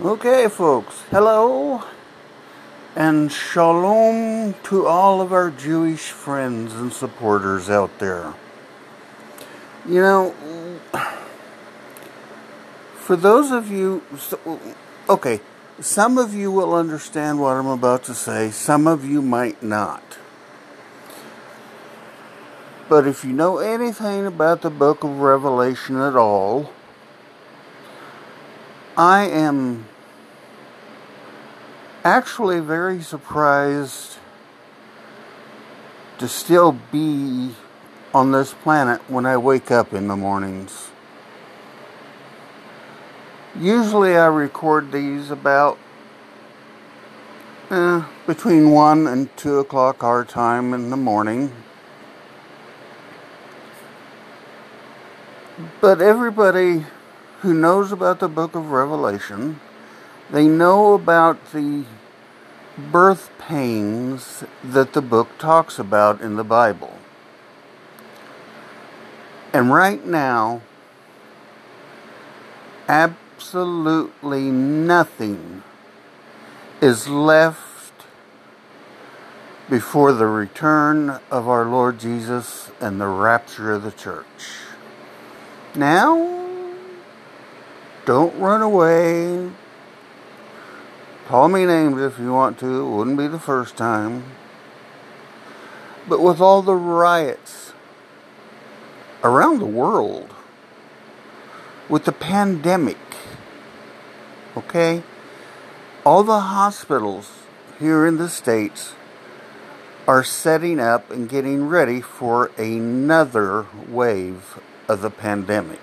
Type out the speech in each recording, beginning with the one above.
Okay, folks, hello and shalom to all of our Jewish friends and supporters out there. You know, for those of you, okay, some of you will understand what I'm about to say, some of you might not. But if you know anything about the book of Revelation at all, I am actually very surprised to still be on this planet when I wake up in the mornings. Usually I record these about eh, between 1 and 2 o'clock our time in the morning. But everybody who knows about the book of Revelation, they know about the birth pains that the book talks about in the Bible. And right now, absolutely nothing is left before the return of our Lord Jesus and the rapture of the church. Now, don't run away. Call me names if you want to. It wouldn't be the first time. But with all the riots around the world, with the pandemic, okay, all the hospitals here in the States are setting up and getting ready for another wave of the pandemic.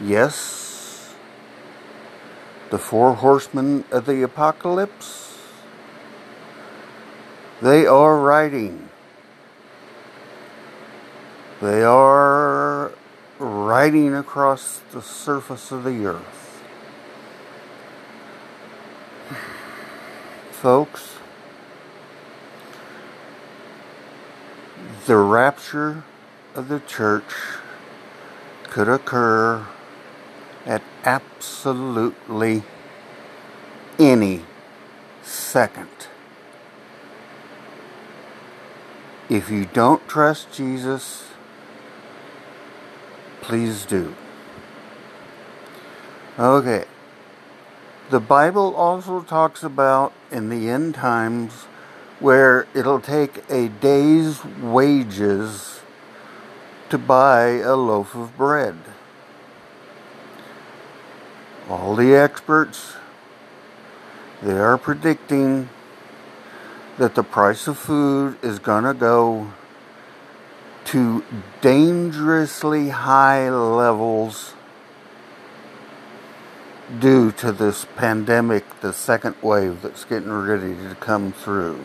Yes, the four horsemen of the apocalypse, they are riding. They are riding across the surface of the earth. Folks, the rapture of the church could occur at absolutely any second. If you don't trust Jesus, please do. Okay. The Bible also talks about in the end times where it'll take a day's wages to buy a loaf of bread all the experts they are predicting that the price of food is going to go to dangerously high levels due to this pandemic, the second wave that's getting ready to come through.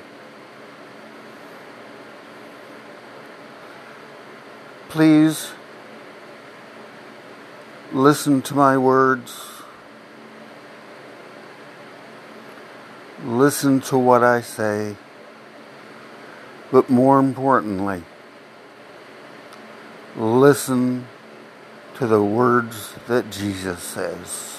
Please listen to my words. Listen to what I say, but more importantly, listen to the words that Jesus says.